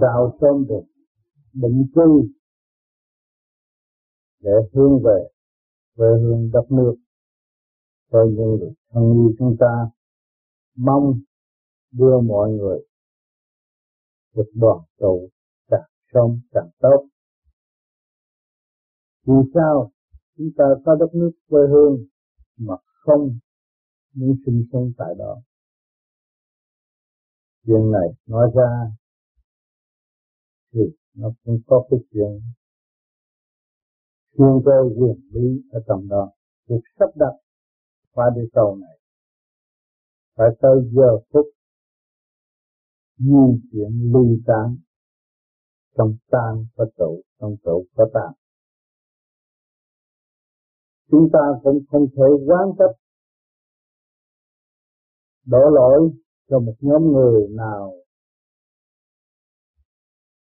sao sớm được định cư để hướng về về hương đất nước. Cho những người thân yêu chúng ta, mong đưa mọi người được đoàn tụ càng sớm càng tốt. Vì sao chúng ta có đất nước quê hương mà không muốn sinh sống tại đó? Chuyện này nói ra thì nó cũng có cái chuyện thiên cơ quyền lý ở trong đó. Được sắp đặt qua đi cầu này. Phải tới giờ phút di chuyển ly tán trong tan có trụ trong trụ có tan chúng ta cũng không thể quán trách đổ lỗi cho một nhóm người nào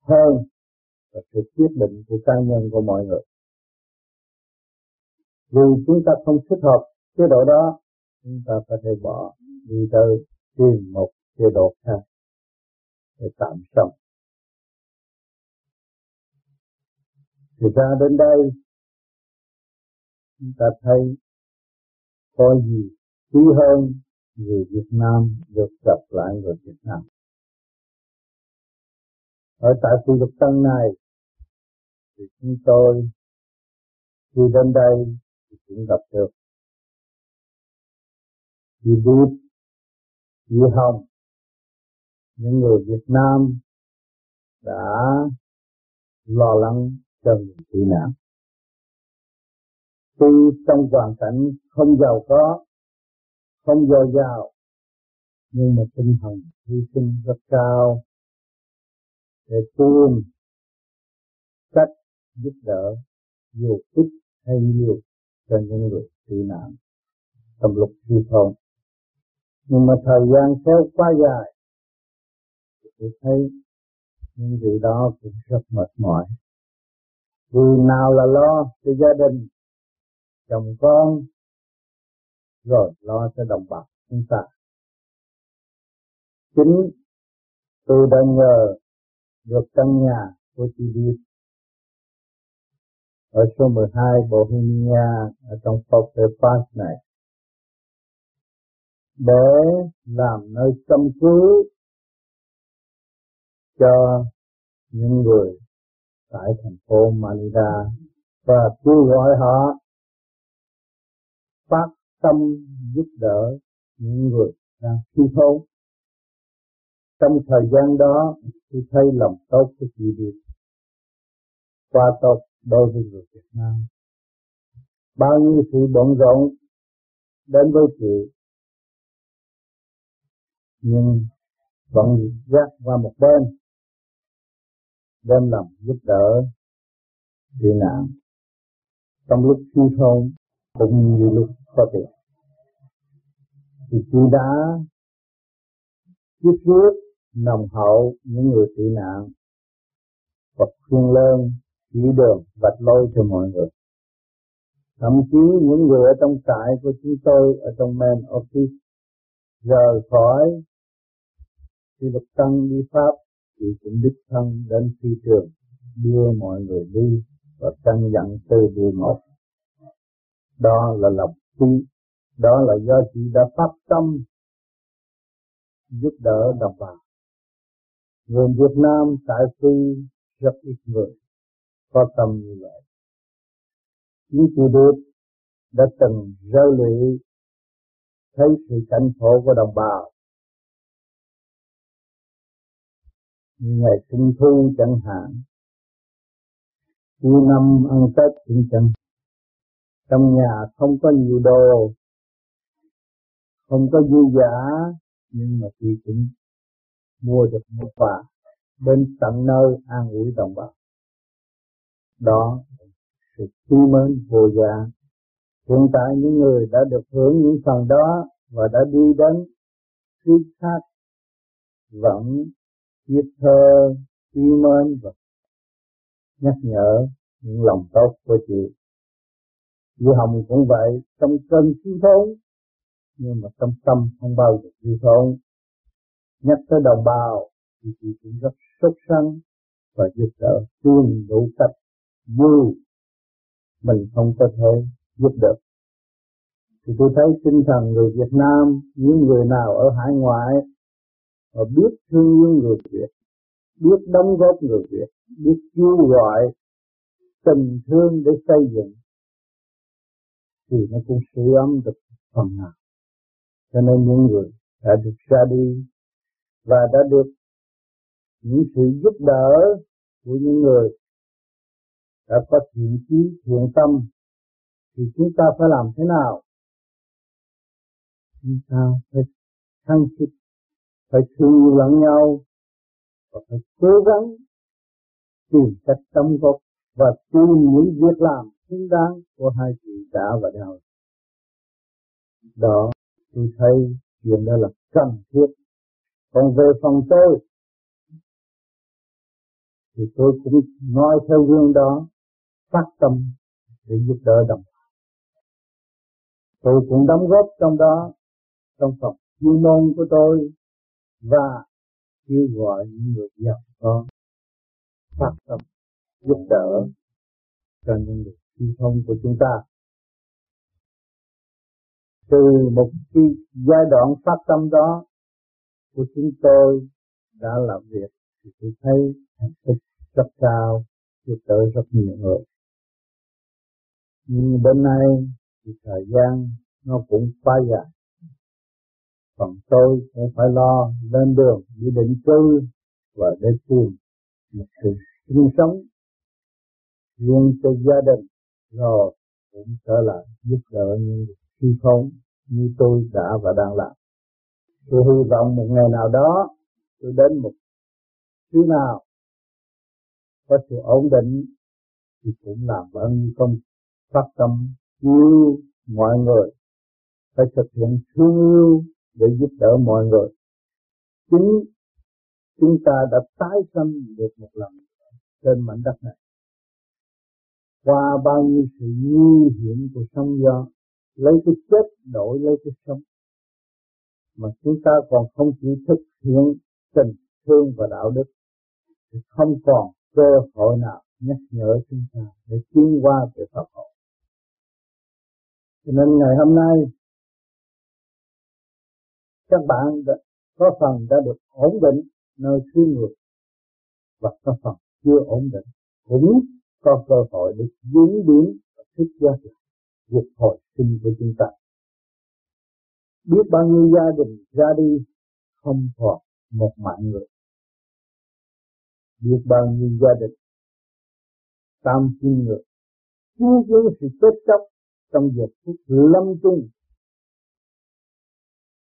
hơn là sự quyết định của cá nhân của mọi người. Vì chúng ta không thích hợp chế độ đó, chúng ta có thể bỏ đi tới tìm một chế độ khác để tạm sống. Thì ra đến đây, chúng ta thấy có gì quý hơn người Việt Nam được gặp lại người Việt Nam. Ở tại khu vực Tân này thì chúng tôi khi đến đây thì cũng gặp được chị Bút, chị Hồng, những người Việt Nam đã lo lắng cho người tị nạn. Tuy trong hoàn cảnh không giàu có, không dồi dào, nhưng mà tinh thần hy sinh rất cao để tìm cách giúp đỡ dù ít hay nhiều cho những người tị nạn trong lúc di thôn. Nhưng mà thời gian kéo quá dài, tôi thấy những vị đó cũng rất mệt mỏi. Vì nào là lo cho gia đình, chồng con, rồi lo cho đồng bạc chúng ta. Chính tôi đã nhờ được căn nhà của chị Điệp ở số 12 Bohemia ở trong Foster Park này để làm nơi tâm cứu cho những người tại thành phố Manila và kêu gọi họ phát tâm giúp đỡ những người đang thiếu thốn. Trong thời gian đó, tôi thấy lòng tốt của chị Việt. Qua tốt đối với người Việt Nam. Bao nhiêu sự bận rộn đến với chị, nhưng vẫn gác qua một bên, đem lòng giúp đỡ chị nạn. Trong lúc thiếu không cũng như lúc có tiền thì chị đã tiếp giúp nồng hậu những người tị nạn. Phật khuyên lên, chỉ đường, vạch lối cho mọi người. Thậm chí những người ở trong trại của chúng tôi, ở trong main office, rời khỏi. Khi lục tăng đi pháp, thì cũng đích thân đến phi trường, đưa mọi người đi và căn dặn từ điều một. Đó là lòng quý đó là do chị đã phát tâm giúp đỡ đồng bào người Việt Nam tại Phi rất ít người có tâm như vậy. Chính chị Đức đã từng rơi lụy thấy sự cảnh khổ của đồng bào. Như ngày sinh thu chẳng hạn cuối năm ăn Tết cũng chẳng trong nhà không có nhiều đồ, không có dư giả, nhưng mà thì cũng mua được một quả đến tận nơi an ủi đồng bào. Đó sự quý mến vô giá hiện tại những người đã được hưởng những phần đó và đã đi đến thứ khác vẫn viết thơ quý mến và nhắc nhở những lòng tốt của chị. Chị Hồng cũng vậy, trong cơn thiếu thốn, nhưng mà trong tâm không bao giờ thiếu thốn. Nhắc tới đồng bào, thì chị cũng rất sốt sắng và giúp đỡ tương đủ cách dù mình không có thể giúp được. Thì tôi thấy tinh thần người Việt Nam những người nào ở hải ngoại họ biết thương yêu người Việt biết đóng góp người Việt biết kêu gọi tình thương để xây dựng thì nó cũng sửa ấm được phần nào. Cho nên những người đã được ra đi và đã được những sự giúp đỡ của những người đã có thiện chí, thiện tâm, thì chúng ta phải làm thế nào? Chúng ta phải thăng chức, phải thương yêu lẫn nhau và phải cố gắng tìm cách tâm gốc và tìm những việc làm xứng đáng của hai chị đã và đang đó, tôi thấy chuyện đó là cần thiết còn về phần tôi, thì tôi cũng nói theo gương đó, phát tâm để giúp đỡ đồng tôi cũng đóng góp trong đó, trong phần chuyên môn của tôi và kêu gọi những người giàu có phát tâm giúp đỡ cho những người suy thông của chúng ta. Từ một cái giai đoạn phát tâm đó của chúng tôi đã làm việc thì tôi thấy hạnh phúc rất cao giúp đỡ rất nhiều người nhưng bên nay thì thời gian nó cũng quá dài còn tôi cũng phải lo lên đường đi định cư và để tìm một sự sinh sống riêng cho gia đình, rồi cũng trở lại giúp đỡ những suy phóng như tôi đã và đang làm. Tôi hy vọng một ngày nào đó, tôi đến một thứ nào có sự ổn định, thì cũng làm bao công phát tâm yêu mọi người. Phải thực hiện thương yêu để giúp đỡ mọi người. Chính chúng ta đã tái sanh được một lần trên mảnh đất này. Qua bao nhiêu sự nguy hiểm của sông gió, lấy cái chết đổi lấy cái sống mà chúng ta còn không chỉ thực hiện tình thương và đạo đức thì không còn cơ hội nào nhắc nhở chúng ta để tiến qua về Phật hội. Cho nên ngày hôm nay các bạn đã, có phần đã được ổn định nơi xứ người và có phần chưa ổn định cũng có cơ hội để diễn biến và thích giác việc hồi sinh của chúng ta. Biết bao nhiêu gia đình ra đi không còn một mạng người. Biết bao nhiêu gia đình, tam kim người. Chứng kiến sự chết chóc trong giờ phút lâm chung.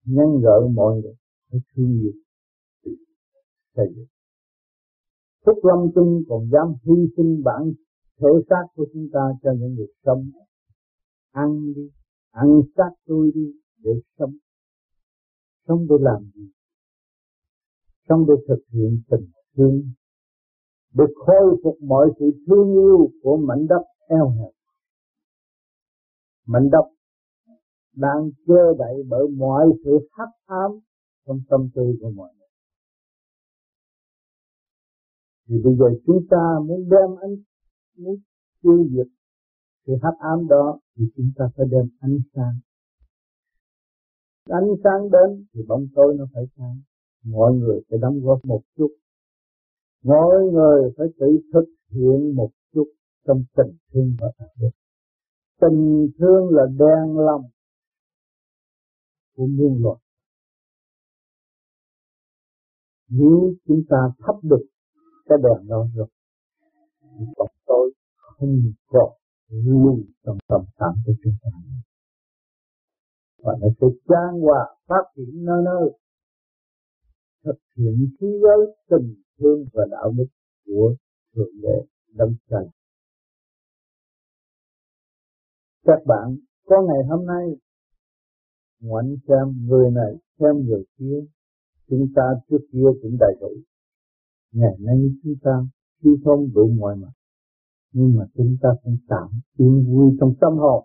Nhân gỡ mọi người phải thương yêu. Xây dựng phúc lâm chung còn dám hy sinh bản thể xác của chúng ta cho những người sống. Ăn đi, ăn xác tôi đi để sống. Sống để làm gì? Sống để thực hiện tình thương. Để khôi phục mọi sự thương yêu của mảnh đất eo hẹp. Mảnh đất đang che đậy bởi mọi sự hắc ám trong tâm tư của mọi người. Thì bây giờ chúng ta muốn đem ánh, muốn tiêu diệt sự hắc ám đó, thì chúng ta phải đem ánh sáng ánh sáng đến thì bóng tối nó phải sáng. Mọi người phải đóng góp một chút. Mọi người phải tự thực hiện một chút trong tình thương và đạo đức. Tình thương là đen lòng của muôn loài. Nếu chúng ta thắp được cái đèn đó rồi, thì bóng tối không còn luôn trong tâm tạng của chúng ta và nó sẽ trang hòa, phát triển nơi nơi. Thực hiện trí giới tình thương và đạo đức của thượng đế đấng trời. Các bạn, có ngày hôm nay, ngoảnh xem người này xem người kia, chúng ta trước kia cũng đầy đủ. Ngày nay chúng ta chưa thông đủ mọi mặt, nhưng mà chúng ta cũng cảm yên vui trong tâm hồn.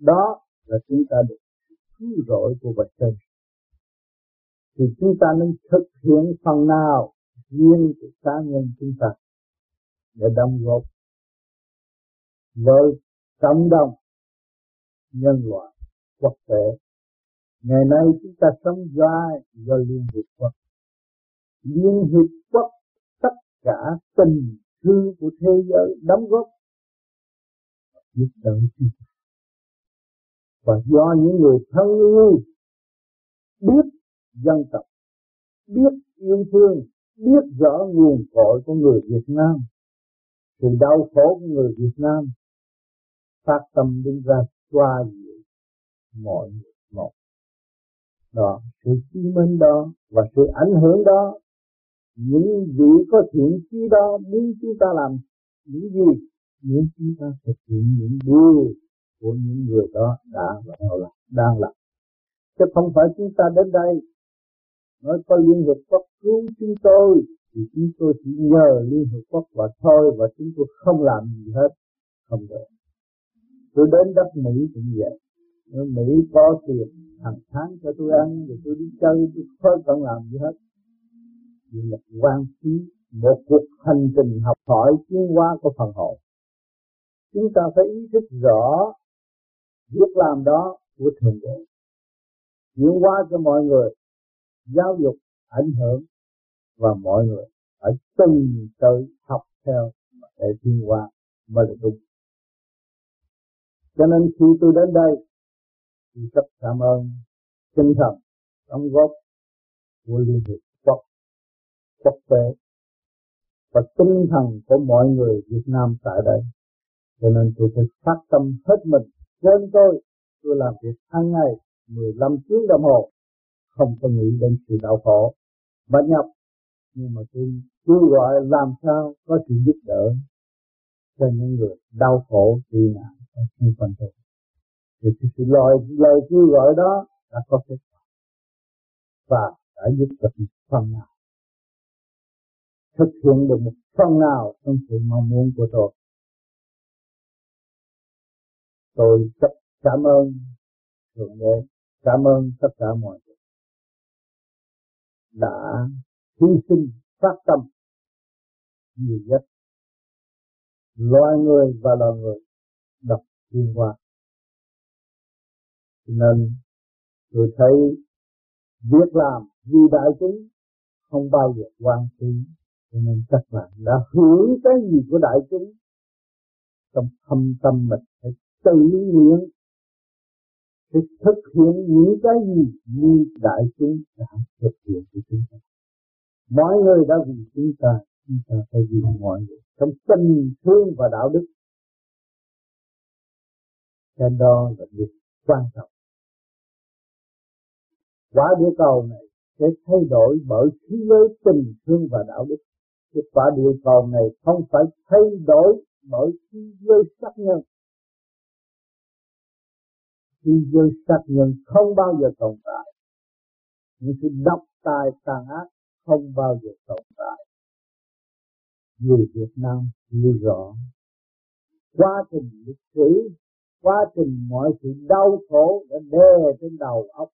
Đó là chúng ta được cứu rỗi của vật chất thì chúng ta nên thực hiện phần nào riêng của cá nhân chúng ta để đóng góp với cộng đồng nhân loại quốc tế. Ngày nay chúng ta sống dài do liên hiệp quốc. Liên hiệp quốc tất cả tình thương của thế giới đóng góp giúp đỡ chúng ta và do những người thân yêu biết dân tộc, biết yêu thương, biết rõ nguồn cội của người Việt Nam sự đau khổ của người Việt Nam phát tâm đứng ra xoa dịu mọi người một. Đó, sự chứng minh đó và sự ảnh hưởng đó, những vị có thiện chí đó muốn chúng ta làm những gì? Muốn chúng ta thực hiện những điều của những người đó đã và đang đang làm. Chứ không phải chúng ta đến đây nói có liên hợp quốc cứu chúng tôi thì chúng tôi chỉ nhờ liên hợp quốc và thôi và chúng tôi không làm gì hết, không được. Tôi đến đất mỹ cũng vậy. Ở mỹ có tiền, hàng tháng cho tôi ăn, rồi tôi đi chơi, tôi không cần làm gì hết. Chỉ là quan phí một cuộc hành trình học hỏi, tiến hóa của phần hồn chúng ta phải ý thức rõ việc làm đó của thượng đế chuyển hóa cho mọi người, giáo dục ảnh hưởng, và mọi người phải từng tự học theo để tiến hóa mới là đúng cho nên khi tôi đến đây thì rất cảm ơn tinh thần đóng góp của Liên Hiệp Quốc quốc tế, và tinh thần của mọi người Việt Nam tại đây. Cho nên tôi phải phát tâm hết mình. Trên tôi, tôi làm việc hàng ngày 15 tiếng đồng hồ, không có nghĩ đến sự đau khổ, bất nhập. Nhưng mà tôi kêu gọi làm sao có sự giúp đỡ cho những người đau khổ tị nạn ở xung quanh tôi. Thì sự lời lời kêu gọi đó đã có kết quả. Và đã giúp được một phần nào. Thực hiện được một phần nào trong sự mong muốn của tôi tôi rất cảm ơn thượng đế, cảm ơn tất cả mọi người đã hy sinh phát tâm nhiều nhất. Loài người và loài người đọc thiên hoa. Nên tôi thấy việc làm vì đại chúng không bao giờ quan phí, cho nên các bạn đã hưởng cái gì của đại chúng trong thâm tâm mình tự nguyện để thực hiện những cái gì như đại chúng đã thực hiện của chúng ta. Mọi người đã vì chúng ta chúng ta phải vì mọi người, trong tình thương và đạo đức. Cái đó là việc quan trọng. Quả địa cầu này sẽ thay đổi bởi khí giới tình thương và đạo đức. Cái quả địa cầu này không phải thay đổi bởi khí giới sắc nhân thì giới sát nhân không bao giờ tồn tại. Những sự độc tài tàn ác không bao giờ tồn tại. Người Việt Nam hiểu rõ. Quá trình lịch sử, quá trình mọi sự đau khổ đã đè trên đầu óc.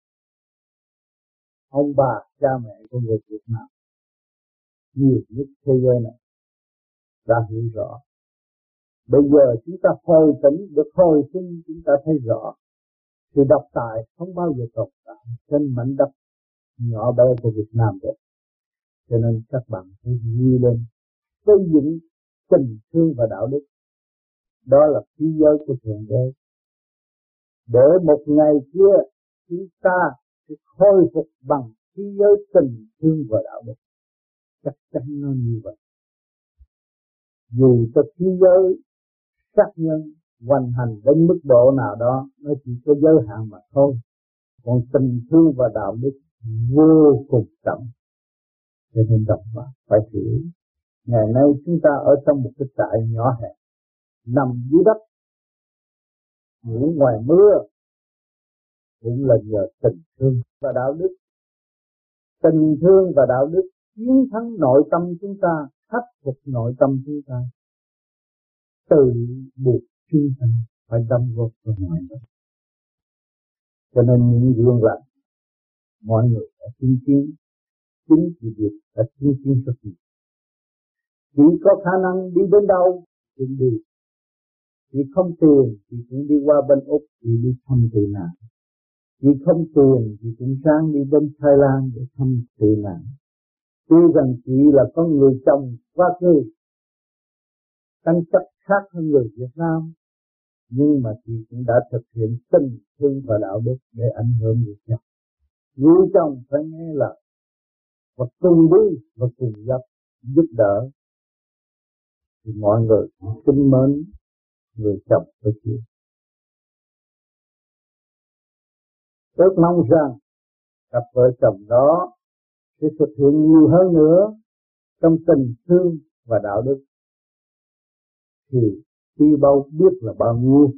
Ông bà, cha mẹ của người Việt Nam nhiều nhất thế giới này đã hiểu rõ. Bây giờ chúng ta hồi tỉnh được hồi sinh, chúng ta thấy rõ sự độc tài không bao giờ tồn tại trên mảnh đất nhỏ bé của Việt Nam được cho nên các bạn phải vui lên. Xây dựng tình thương và đạo đức. Đó là thế giới của thượng đế. Để một ngày kia chúng ta sẽ khôi phục bằng thế giới tình thương và đạo đức. Chắc chắn nó như vậy. Dù cho thế giới sát nhân hoành hành đến mức độ nào đó, nó chỉ có giới hạn mà thôi. Còn tình thương và đạo đức vô cùng trọng cho nên đọc và phải hiểu, ngày nay chúng ta ở trong một cái trại nhỏ hẹp, nằm dưới đất, ngủ ngoài mưa, cũng là nhờ tình thương và đạo đức. Tình thương và đạo đức chiến thắng nội tâm chúng ta, khắc phục nội tâm chúng ta. Tự buộc chúng ta phải đâm góp vào mọi người cho nên những gương lành mọi người đã chứng kiến chính vì việc đã chứng kiến rất nhiều chỉ có khả năng đi đến đâu thì đi. chỉ không tiền thì cũng đi qua bên Úc, thì đi thăm tị nạn. chỉ không tiền thì cũng sáng đi bên Thái Lan để thăm tị nạn. Tuy rằng chị là con người chồng quá người căn chấp khác hơn người Việt Nam, nhưng mà chị cũng đã thực hiện tình thương và đạo đức để ảnh hưởng người nhau. Người chồng phải nghe là và cùng đi và cùng giúp giúp đỡ thì mọi người cũng kính mến người chồng của chị. Rất mong rằng cặp vợ chồng đó sẽ thực hiện nhiều hơn nữa trong tình thương và đạo đức thì tuy bao biết là bao nhiêu,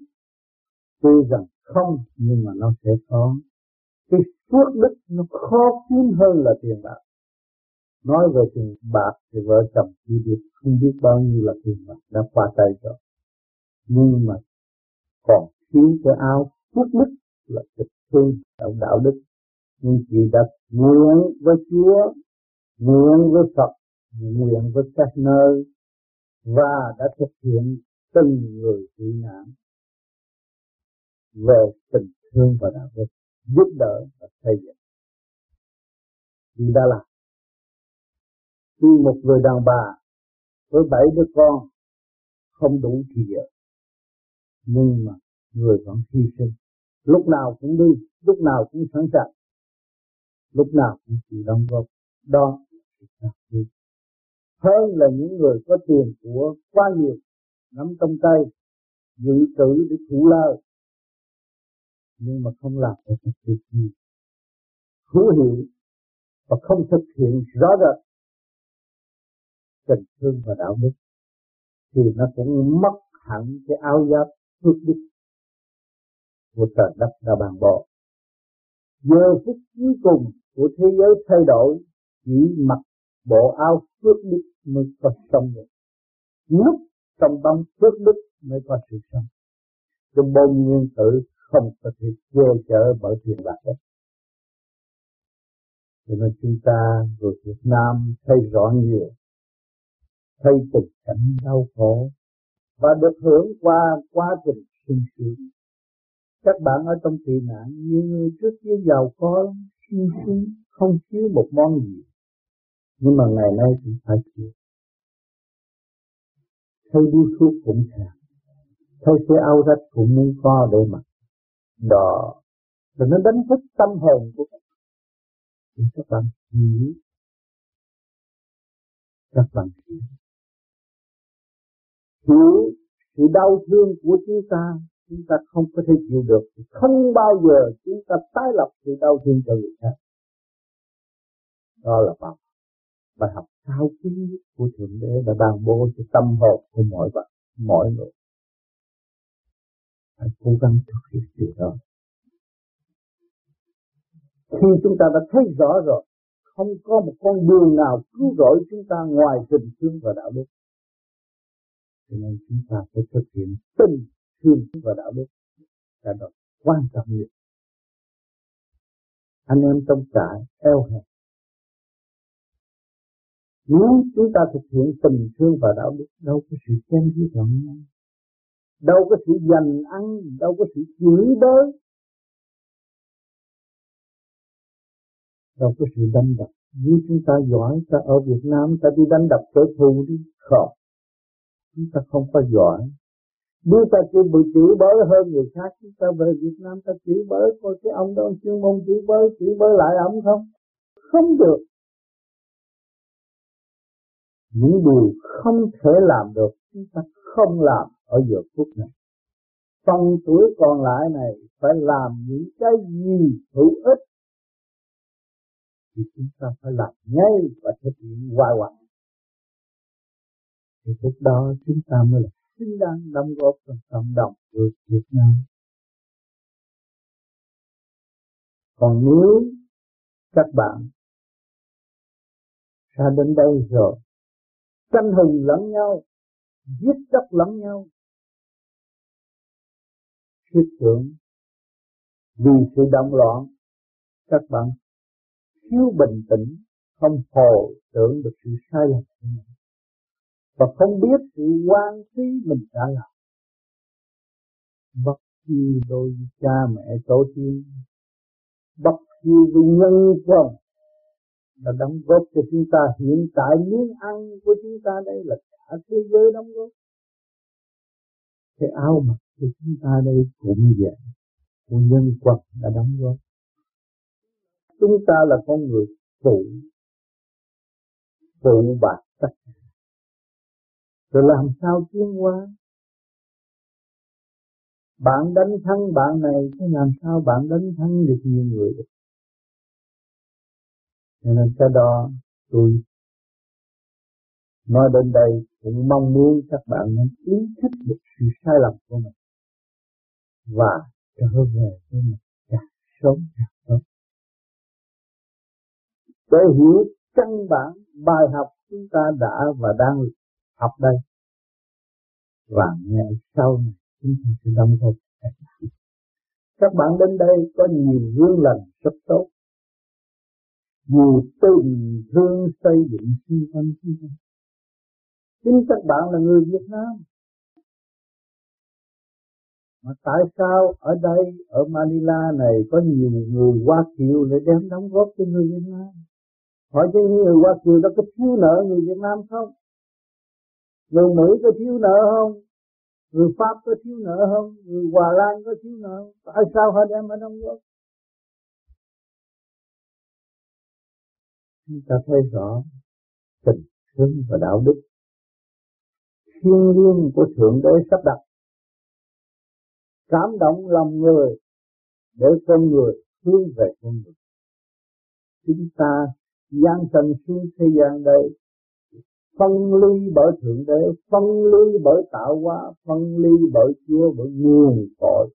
tuy rằng không, nhưng mà nó sẽ có. Cái phước đức nó khó kiếm hơn là tiền bạc. Nói về tiền bạc thì vợ chồng chỉ biết không biết bao nhiêu là tiền bạc đã qua tay rồi. Nhưng mà còn thiếu cái áo phước đức là thực thương, đạo đạo đức. Nhưng chị đã nguyện với Chúa, nguyện với Phật, nguyện với các nơi và đã thực hiện từng người bị nạn về tình thương và đạo đức, giúp đỡ và xây dựng. Vì đã làm khi một người đàn bà với bảy đứa con không đủ thì giờ, nhưng mà người vẫn hy sinh. Lúc nào cũng đi, lúc nào cũng sẵn sàng, lúc nào cũng chịu đóng góp. Đó là hơn là những người có tiền của quá nhiều, nắm trong tay, dự trữ để thủ lao. Nhưng mà không làm được một việc gì. Hữu hiệu và không thực hiện rõ rệt tình thương và đạo đức, thì nó cũng mất hẳn cái áo giáp phước đức của trời đất đã bàn bố. Giờ phút cuối cùng của thế giới thay đổi chỉ mặc bộ áo phước đức mới có sống được lúc trong bóng phước đức mới có sự sống. Cái bom nguyên tử không có thể che chở bởi tiền bạc đó cho nên chúng ta người Việt Nam thấy rõ nhiều, thấy tình cảnh đau khổ và được hưởng qua quá trình sung sướng. Các bạn ở trong tị nạn, nhiều người trước kia giàu có, sung sướng, không thiếu một món gì nhưng mà ngày nay cũng phải chịu, thấy đi thuốc cũng thèm thấy cái áo rách cũng muốn co để mà đó là nó đánh thức tâm hồn của các bạn. Thì các bạn hiểu. Các bạn hiểu. Hiểu sự đau thương của chúng ta chúng ta không có thể chịu được. Thì không bao giờ chúng ta tái lập sự đau thương cho người khác. Đó là bài bài học cao quý của thượng đế đã ban bố cho tâm hồn của mọi bạn mọi người. Phải cố gắng thực hiện điều đó. Khi chúng ta đã thấy rõ rồi, không có một con đường nào cứu rỗi chúng ta ngoài tình thương và đạo đức. Cho nên chúng ta phải thực hiện tình thương và đạo đức là đó quan trọng nhất. Anh em trong trại eo hẹp nếu chúng ta thực hiện tình thương và đạo đức, đâu có sự chen với lẫn nhau đâu có sự dành ăn, đâu có sự chửi bới. Đâu có sự đánh đập. Nếu chúng ta giỏi, ta ở Việt Nam, ta đi đánh đập kẻ thù đi. Không. Chúng ta không có giỏi. Nếu ta chịu bị chửi bới hơn người khác, chúng ta về Việt Nam ta chửi bới, coi cái ông đó chuyên môn chửi bới chửi bới lại ông không? Không được những điều không thể làm được, chúng ta không làm ở giờ phút này trong tuổi còn lại này phải làm những cái gì hữu ích thì chúng ta phải làm ngay và thực hiện hoài hoài thì lúc đó chúng ta mới là xứng đáng đóng góp trong cộng đồng của Việt Nam. Còn nếu các bạn ra đến đây rồi tranh hùng lẫn nhau, giết chóc lẫn nhau, thiết tưởng vì sự động loạn các bạn thiếu bình tĩnh không hồi tưởng được sự sai lầm của mình. Và không biết sự quan phí mình đã làm. Bất chi đôi cha mẹ tổ tiên bất chi vì nhân quần là đóng góp cho chúng ta. Hiện tại miếng ăn của chúng ta đây là cả thế giới đóng góp. Cái áo mặc của chúng ta đây cũng vậy. Của nhân quật đã đóng góp. Chúng ta là con người phụ. Phụ bạc tất cả. Rồi làm sao tiến hóa? Bạn đánh thắng bạn này thế làm sao bạn đánh thắng được nhiều người được? Cho nên cái đó tôi nói đến đây cũng mong muốn các bạn nên ý thức được sự sai lầm của mình và trở về với mình càng sớm càng tốt để hiểu căn bản bài học chúng ta đã và đang học đây và ngày sau này chúng ta sẽ đóng góp các bạn. Các bạn đến đây có nhiều gương lành rất tốt, dù tình thương xây dựng xung quanh chúng ta. Chính các bạn là người Việt Nam. Mà tại sao ở đây, ở Manila này có nhiều người Hoa Kiều để đem đóng góp cho người Việt Nam? Hỏi cho người Hoa Kiều đó có thiếu nợ người Việt Nam không? Người Mỹ có thiếu nợ không? Người Pháp có thiếu nợ không? Người Hòa Lan có thiếu nợ không? Tại sao họ đem ở đóng góp? Chúng ta thấy rõ tình thương và đạo đức. Thiên liêng của Thượng Đế sắp đặt. Cảm động lòng người để con người hướng về con người. Chúng ta gian trần xuống thế gian đây, phân ly bởi thượng đế, phân ly bởi tạo hóa, phân ly bởi chúa, bởi nguồn cội.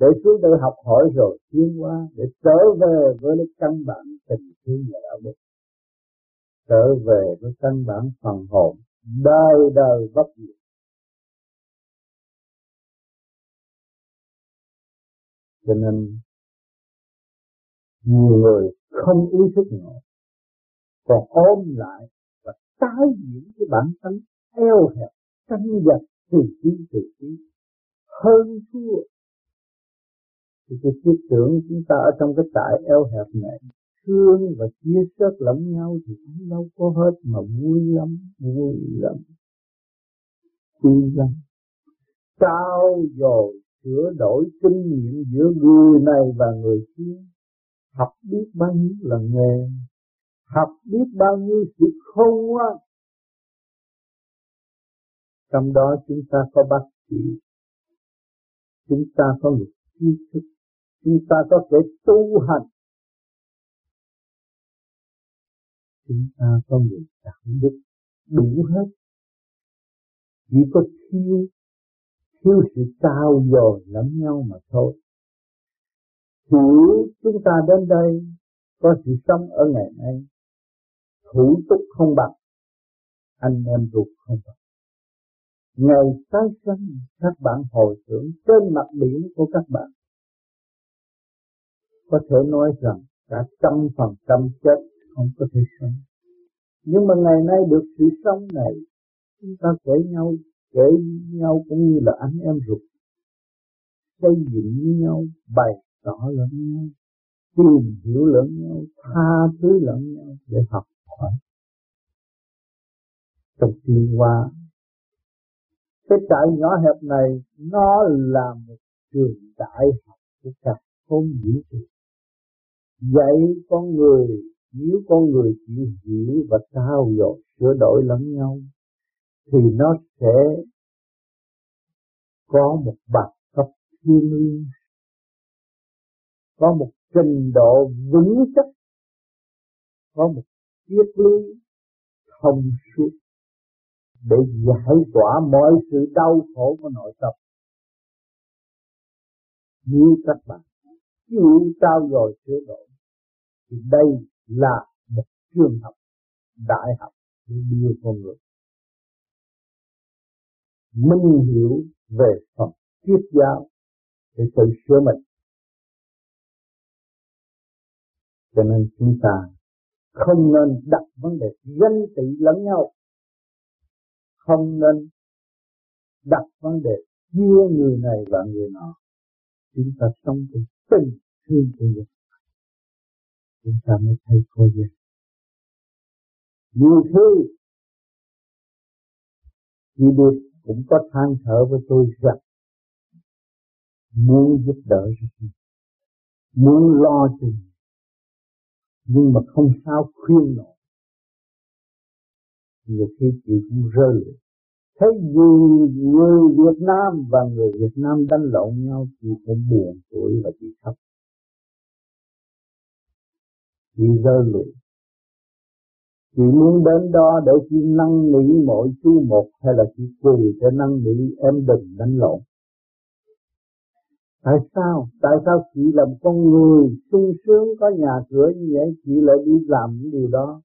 Để xuống đây học hỏi rồi tiến hóa, để trở về với cái căn bản tình thương và đạo đức trở về với căn bản phần hồn, đời đời bất diệt. Cho nên, nhiều người không ý thức nổi còn ôm lại và tái diễn cái bản tánh eo hẹp, tranh giật từ trí từ trí. Hơn thua. Thì cái thiết tưởng chúng ta ở trong cái trại eo hẹp này thương và chia sớt lẫn nhau thì cũng đâu có hết mà vui lắm vui lắm. Vui lắm. Trao dồi sửa đổi kinh nghiệm giữa người này và người kia? Học biết bao nhiêu là nghề, học biết bao nhiêu sự khôn ngoan. Trong đó chúng ta có bác sĩ, chúng ta có người trí thức, chúng ta có thể tu hành. Chúng ta có người đạo đức đủ hết. Chỉ có thiếu thiếu sự trao dồi lẫn nhau mà thôi. Hiểu chúng ta đến đây có sự sống ở ngày nay, thủ túc không bằng, anh em ruột không bằng. Ngày tái sinh các bạn hồi tưởng trên mặt biển của các bạn. Có thể nói rằng cả trăm phần trăm chết không có thể sống. Nhưng mà ngày nay được sự sống này, chúng ta kể nhau kể nhau cũng như là anh em ruột. Xây dựng với nhau, bày tỏ lẫn nhau, tìm hiểu lẫn nhau, tha thứ lẫn nhau để học hỏi. Trong tiến qua cái trại nhỏ hẹp này, nó là một trường đại học của cả không vũ trụ. Dạy con người nếu con người chịu hiểu và trao dồi sửa đổi lẫn nhau thì nó sẽ có một bậc cấp thiên liêng có một trình độ vững chắc có một triết lý thông suốt để giải tỏa mọi sự đau khổ của nội tâm. Như các bạn chịu trao dồi sửa đổi, thì đây là một trường học đại học để đưa con người. Minh hiểu về phần triết giáo để tự sửa mình. Cho nên chúng ta không nên đặt vấn đề danh tị lẫn nhau. Không nên đặt vấn đề chia người này và người nọ. Chúng ta sống trong tình thương của nhau chúng ta mới thấy cô dân nhiều thứ khi được cũng có than thở với tôi rằng muốn giúp đỡ rất muốn lo cho nhưng mà không sao khuyên nổi. Nhiều khi chị cũng rơi lệ. Thấy dù người Việt Nam và người Việt Nam đánh lộn nhau, chị cũng buồn tuổi và chị khóc chị rơi lụy chị muốn đến đó để chị năn nỉ mỗi chú một hay là chị quỳ để năn nỉ em đừng đánh lộn. Tại sao? Tại sao chị làm con người sung sướng có nhà cửa như vậy, chị lại đi làm những điều đó?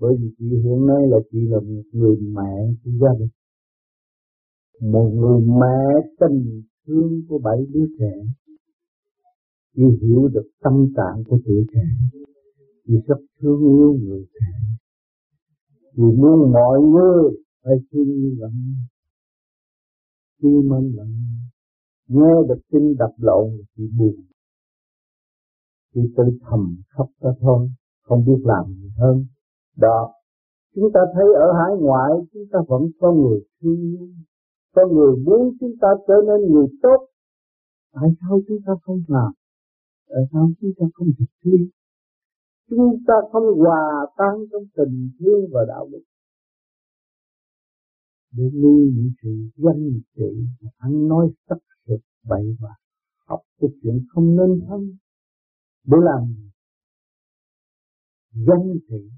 Bởi vì chị hiện nay là chị là một người mẹ của gia đình. Một người mẹ tình thương của bảy đứa trẻ. Chị hiểu được tâm trạng của tuổi trẻ vì rất thương yêu người trẻ vì muốn mọi người phải thương yêu lẫn khi mình lẫn nghe được tin đập lộn thì buồn. Thì tự thầm khóc ra thôi, không biết làm gì hơn. Đó, chúng ta thấy ở hải ngoại chúng ta vẫn có người thương yêu. Có người muốn chúng ta trở nên người tốt. Tại sao chúng ta không làm? Tại sao chúng ta không thực thi? Chúng ta không hòa tan trong tình thương và đạo đức. Để nuôi những sự danh trị, ăn nói sắc sực bậy bạ học cái chuyện không nên thân. Để làm danh trị,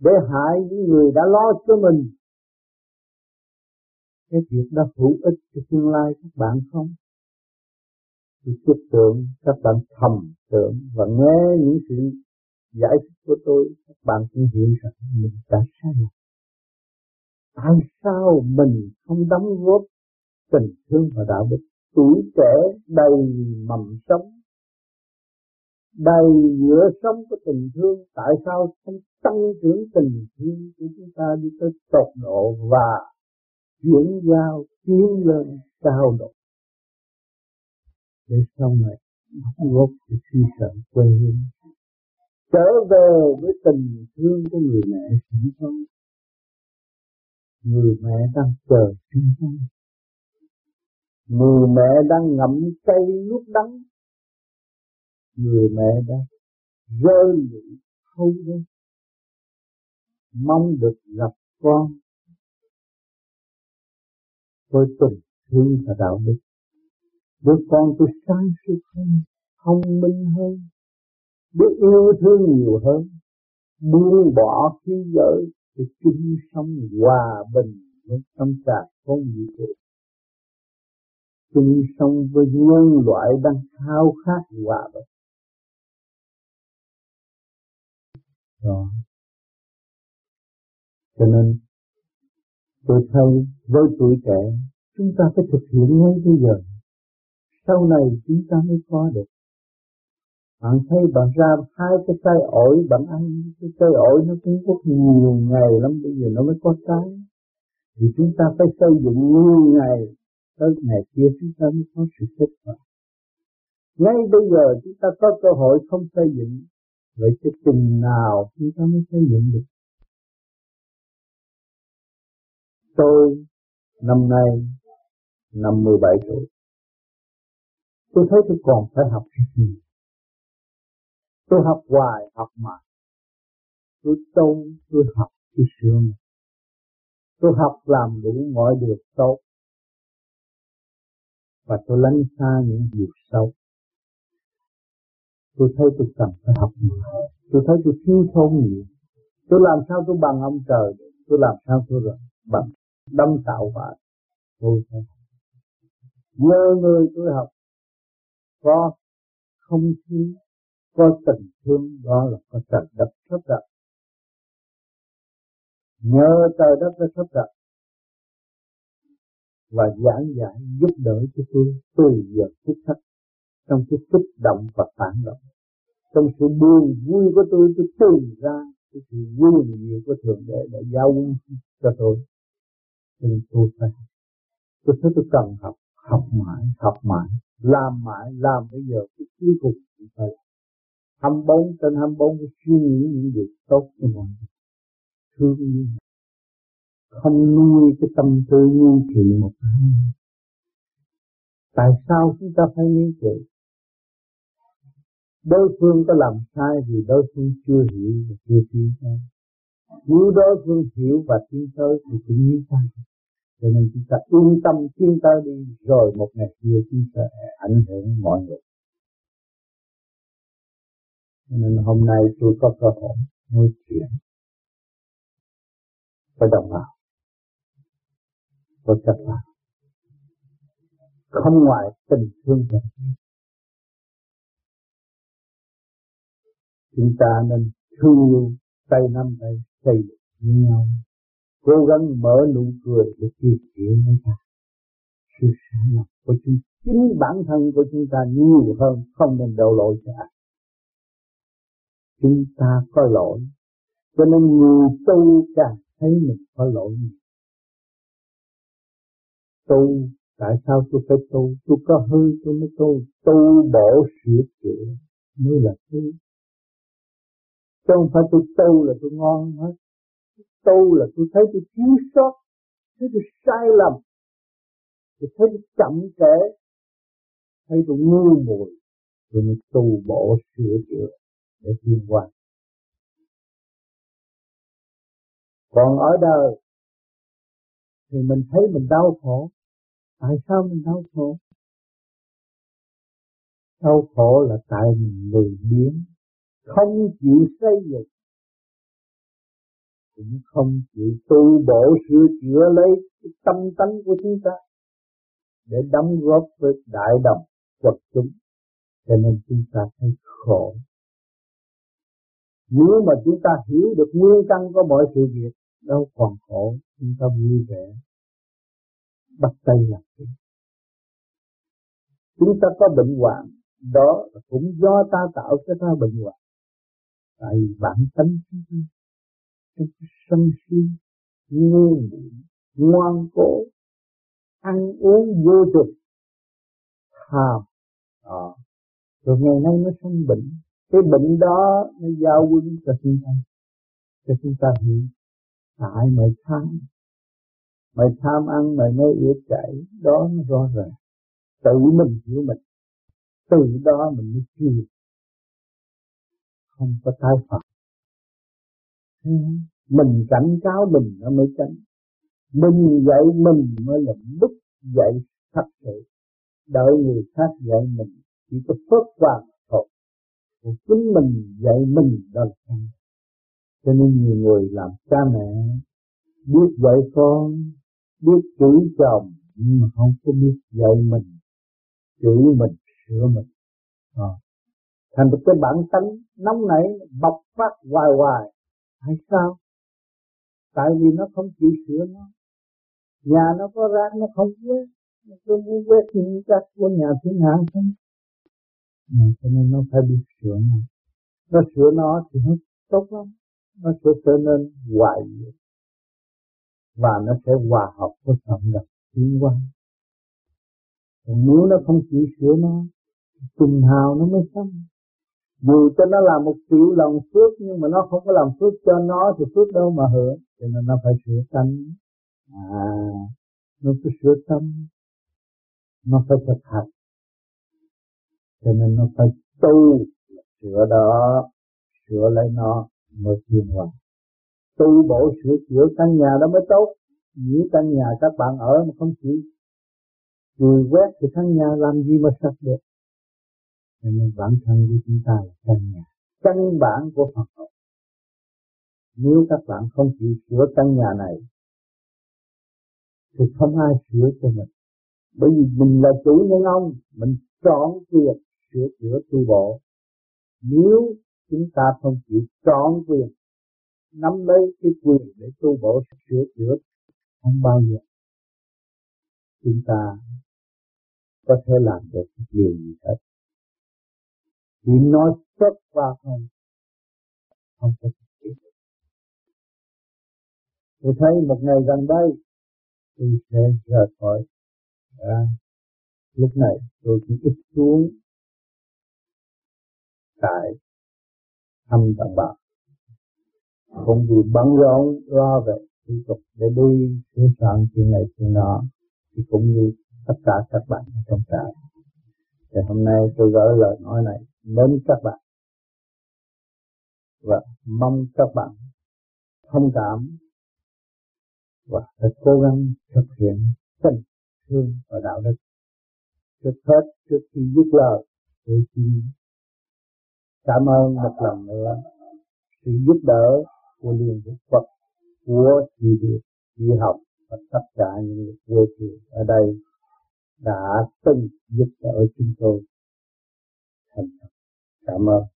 để hại những người đã lo cho mình. Cái việc đó hữu ích cho tương lai các bạn không? Tôi tưởng các bạn thầm tưởng và nghe những sự giải thích của tôi các bạn cũng hiểu rằng mình đã sai lầm. Tại sao mình không đóng góp tình thương và đạo đức? Tuổi trẻ đầy mầm sống, đầy nhựa sống của tình thương, tại sao không tăng trưởng tình thương của chúng ta đi tới tột độ và chuyển giao tiến lên cao độ? Để sau này đóng góp cho suy sợ quê hương trở về với tình thương của người mẹ sẵn có người mẹ đang chờ sinh con người mẹ đang ngậm cây nuốt đắng. Người mẹ đang rơi lệ không đâu mong được gặp con. Với tình thương và đạo đức. Đứa con tôi sáng suốt hơn, thông minh hơn biết yêu thương nhiều hơn, buông bỏ khí giới để chung sống hòa bình với tâm trạng không vũ trụ chung sống với nhân loại đang khao khát hòa bình. Rồi. Cho nên, tôi thân với tuổi trẻ, chúng ta phải thực hiện ngay bây giờ. Sau này chúng ta mới có được bạn thấy bạn ra hai cái cây ổi, bạn ăn cái cây ổi nó cũng có nhiều ngày lắm, bây giờ nó mới có trái. Thì chúng ta phải xây dựng nhiều ngày, tới ngày kia chúng ta mới có sự kết quả. Ngay bây giờ chúng ta có cơ hội không xây dựng, vậy cái chừng nào chúng ta mới xây dựng được? Tôi năm nay năm 17 tuổi. Tôi thấy tôi còn phải học rất nhiều tôi học hoài, học mãi. Tôi tu tôi học, tôi sửa tôi học làm đủ mọi điều tốt. Và tôi lánh xa những điều xấu. Tôi thấy tôi cần phải học nhiều. Tôi thấy tôi thiếu thốn nhiều. Tôi làm sao tôi bằng ông trời tôi làm sao tôi được bằng đâm tạo hóa? Tôi phải nhờ người tôi học, có không khí có tình thương, đó là có trời đất sắp đặt. Nhờ trời đất đã sắp đặt. Và giảng giải giúp đỡ cho tôi từ giờ thích khắc, trong cái kích động và phản động. Trong sự buồn vui của tôi tôi tìm ra, cái sự vui nhiều của thượng đế đã giao cho tôi. Cho nên tôi phải, tôi thấy tôi cần học học mãi học mãi, làm mãi, làm bây giờ cái cuối cùng thì phải 24 trên 24 cái suy nghĩ những việc tốt cho mọi người. Thương yêu không nuôi cái tâm tư nhu thị một ai tại sao chúng ta phải nhu thị đối phương có làm sai thì đối phương chưa hiểu và chưa tiến tới nếu đối phương hiểu và tiến tới thì cũng như ta cho nên chúng ta yên tâm tiến tới đi, rồi một ngày kia chúng ta ảnh hưởng mọi người nên hôm nay tôi có cơ hội nói chuyện với đồng bào. Với các bạn không ngoài tình thương và chúng ta nên thương yêu tay nắm tay xây với nhau, cố gắng mở nụ cười để chia sẻ với ta. Sự sai lầm của chúng, chính bản thân của chúng ta nhiều hơn không nên đổ lỗi cho ai chúng ta có lỗi. Cho nên người tu càng thấy mình có lỗi tu, tại sao tôi phải tu? Tôi có hư tôi mới tu. Tu bổ sửa chữa mới là tu. Chứ không phải tôi tu là tôi ngon hết. Tu là tôi thấy tôi thiếu sót, thấy tôi sai lầm. Tôi thấy tôi chậm trễ, thấy tôi ngu muội. Tôi mới tu bổ sửa chữa để tiến qua còn ở đời, thì mình thấy mình đau khổ. Tại sao mình đau khổ? Đau khổ là tại mình lười biếng, không chịu xây dựng, cũng không chịu tu bổ sửa chữa lấy cái tâm tánh của chúng ta để đóng góp với đại đồng quật chúng. Cho nên chúng ta thấy khổ nếu mà chúng ta hiểu được nguyên căn của mọi sự việc, đâu còn khổ, chúng ta vui vẻ. Bắt tay làm việc. Chúng ta có bệnh hoạn, đó cũng do ta tạo cho ta bệnh hoạn. Tại vì bản tánh chúng ta, trong cái sân si, ngu muội ngoan cố, ăn uống vô trực tham à rồi ngày nay nó sinh bệnh cái bệnh đó nó giao quân cho chúng ta, cho chúng ta hiểu. Tại mày tham mày tham ăn, mày mới yếu chảy. Đó nó rõ ràng. Tự mình hiểu mình. Từ đó mình mới chịu không có tái phạm. Mình cảnh cáo mình nó mới tránh. Mình dạy mình mới là đức dạy thật sự đợi người khác dạy mình, chỉ có phớt qua thôi chính mình dạy mình đó là cho nên nhiều người làm cha mẹ biết dạy con biết chửi chồng nhưng mà không có biết dạy mình chửi mình sửa mình à. thành một cái bản tánh nóng nảy bộc phát hoài hoài tại sao tại vì nó không chịu sửa nó nhà nó có rác nó không quét nó cứ muốn quét những các của nhà thiên hạ không ừ, cho nên nó phải biết sửa nó. Nó sửa nó thì nó tốt lắm. Nó sẽ trở nên hoài và nó sẽ hòa hợp với cộng đồng tiến hóa. Còn nếu nó không chịu sửa nó tuần hào nó mới xong. Dù cho nó làm một triệu lần phước nhưng mà nó không có làm phước cho nó thì phước đâu mà hưởng. Cho nên nó phải sửa tâm. À nó phải sửa tâm. Nó phải thực hành cho nên nó phải tu sửa đó, sửa lấy nó mới thiên hòa tu bổ sửa chữa căn nhà đó mới tốt. Nếu căn nhà các bạn ở mà không chịu chùi quét thì căn nhà làm gì mà sạch được. Cho nên bản thân của chúng ta là căn nhà, căn bản của Phật học. Nếu các bạn không chịu sửa căn nhà này, thì không ai sửa cho mình. Bởi vì mình là chủ nhân ông, mình chọn quyền sửa chữa tu bộ nếu chúng ta không chịu trọn quyền nắm lấy cái quyền để tu bổ sửa chữa không bao giờ chúng ta có thể làm được điều gì hết. Chỉ nói xuất qua không không có tôi thấy một ngày gần đây tôi sẽ rời khỏi à, lúc này tôi cũng ít xuống tại thăm tầng bạc cũng vì bận rộn lo về tiếp tục để đi sửa soạn chuyện này chuyện nọ, thì cũng như tất cả các bạn trong trại. Thì hôm nay tôi gửi lời nói này đến các bạn. Và mong các bạn thông cảm và phải cố gắng thực hiện tình thương và đạo đức. Trước hết, trước khi dứt lời, tôi xin cảm ơn một lần nữa sự giúp đỡ của Liên Hiệp Quốc, của chị Điệp chị học và tất cả những người quê ở đây đã từng giúp đỡ chúng tôi thành thật. Cảm ơn.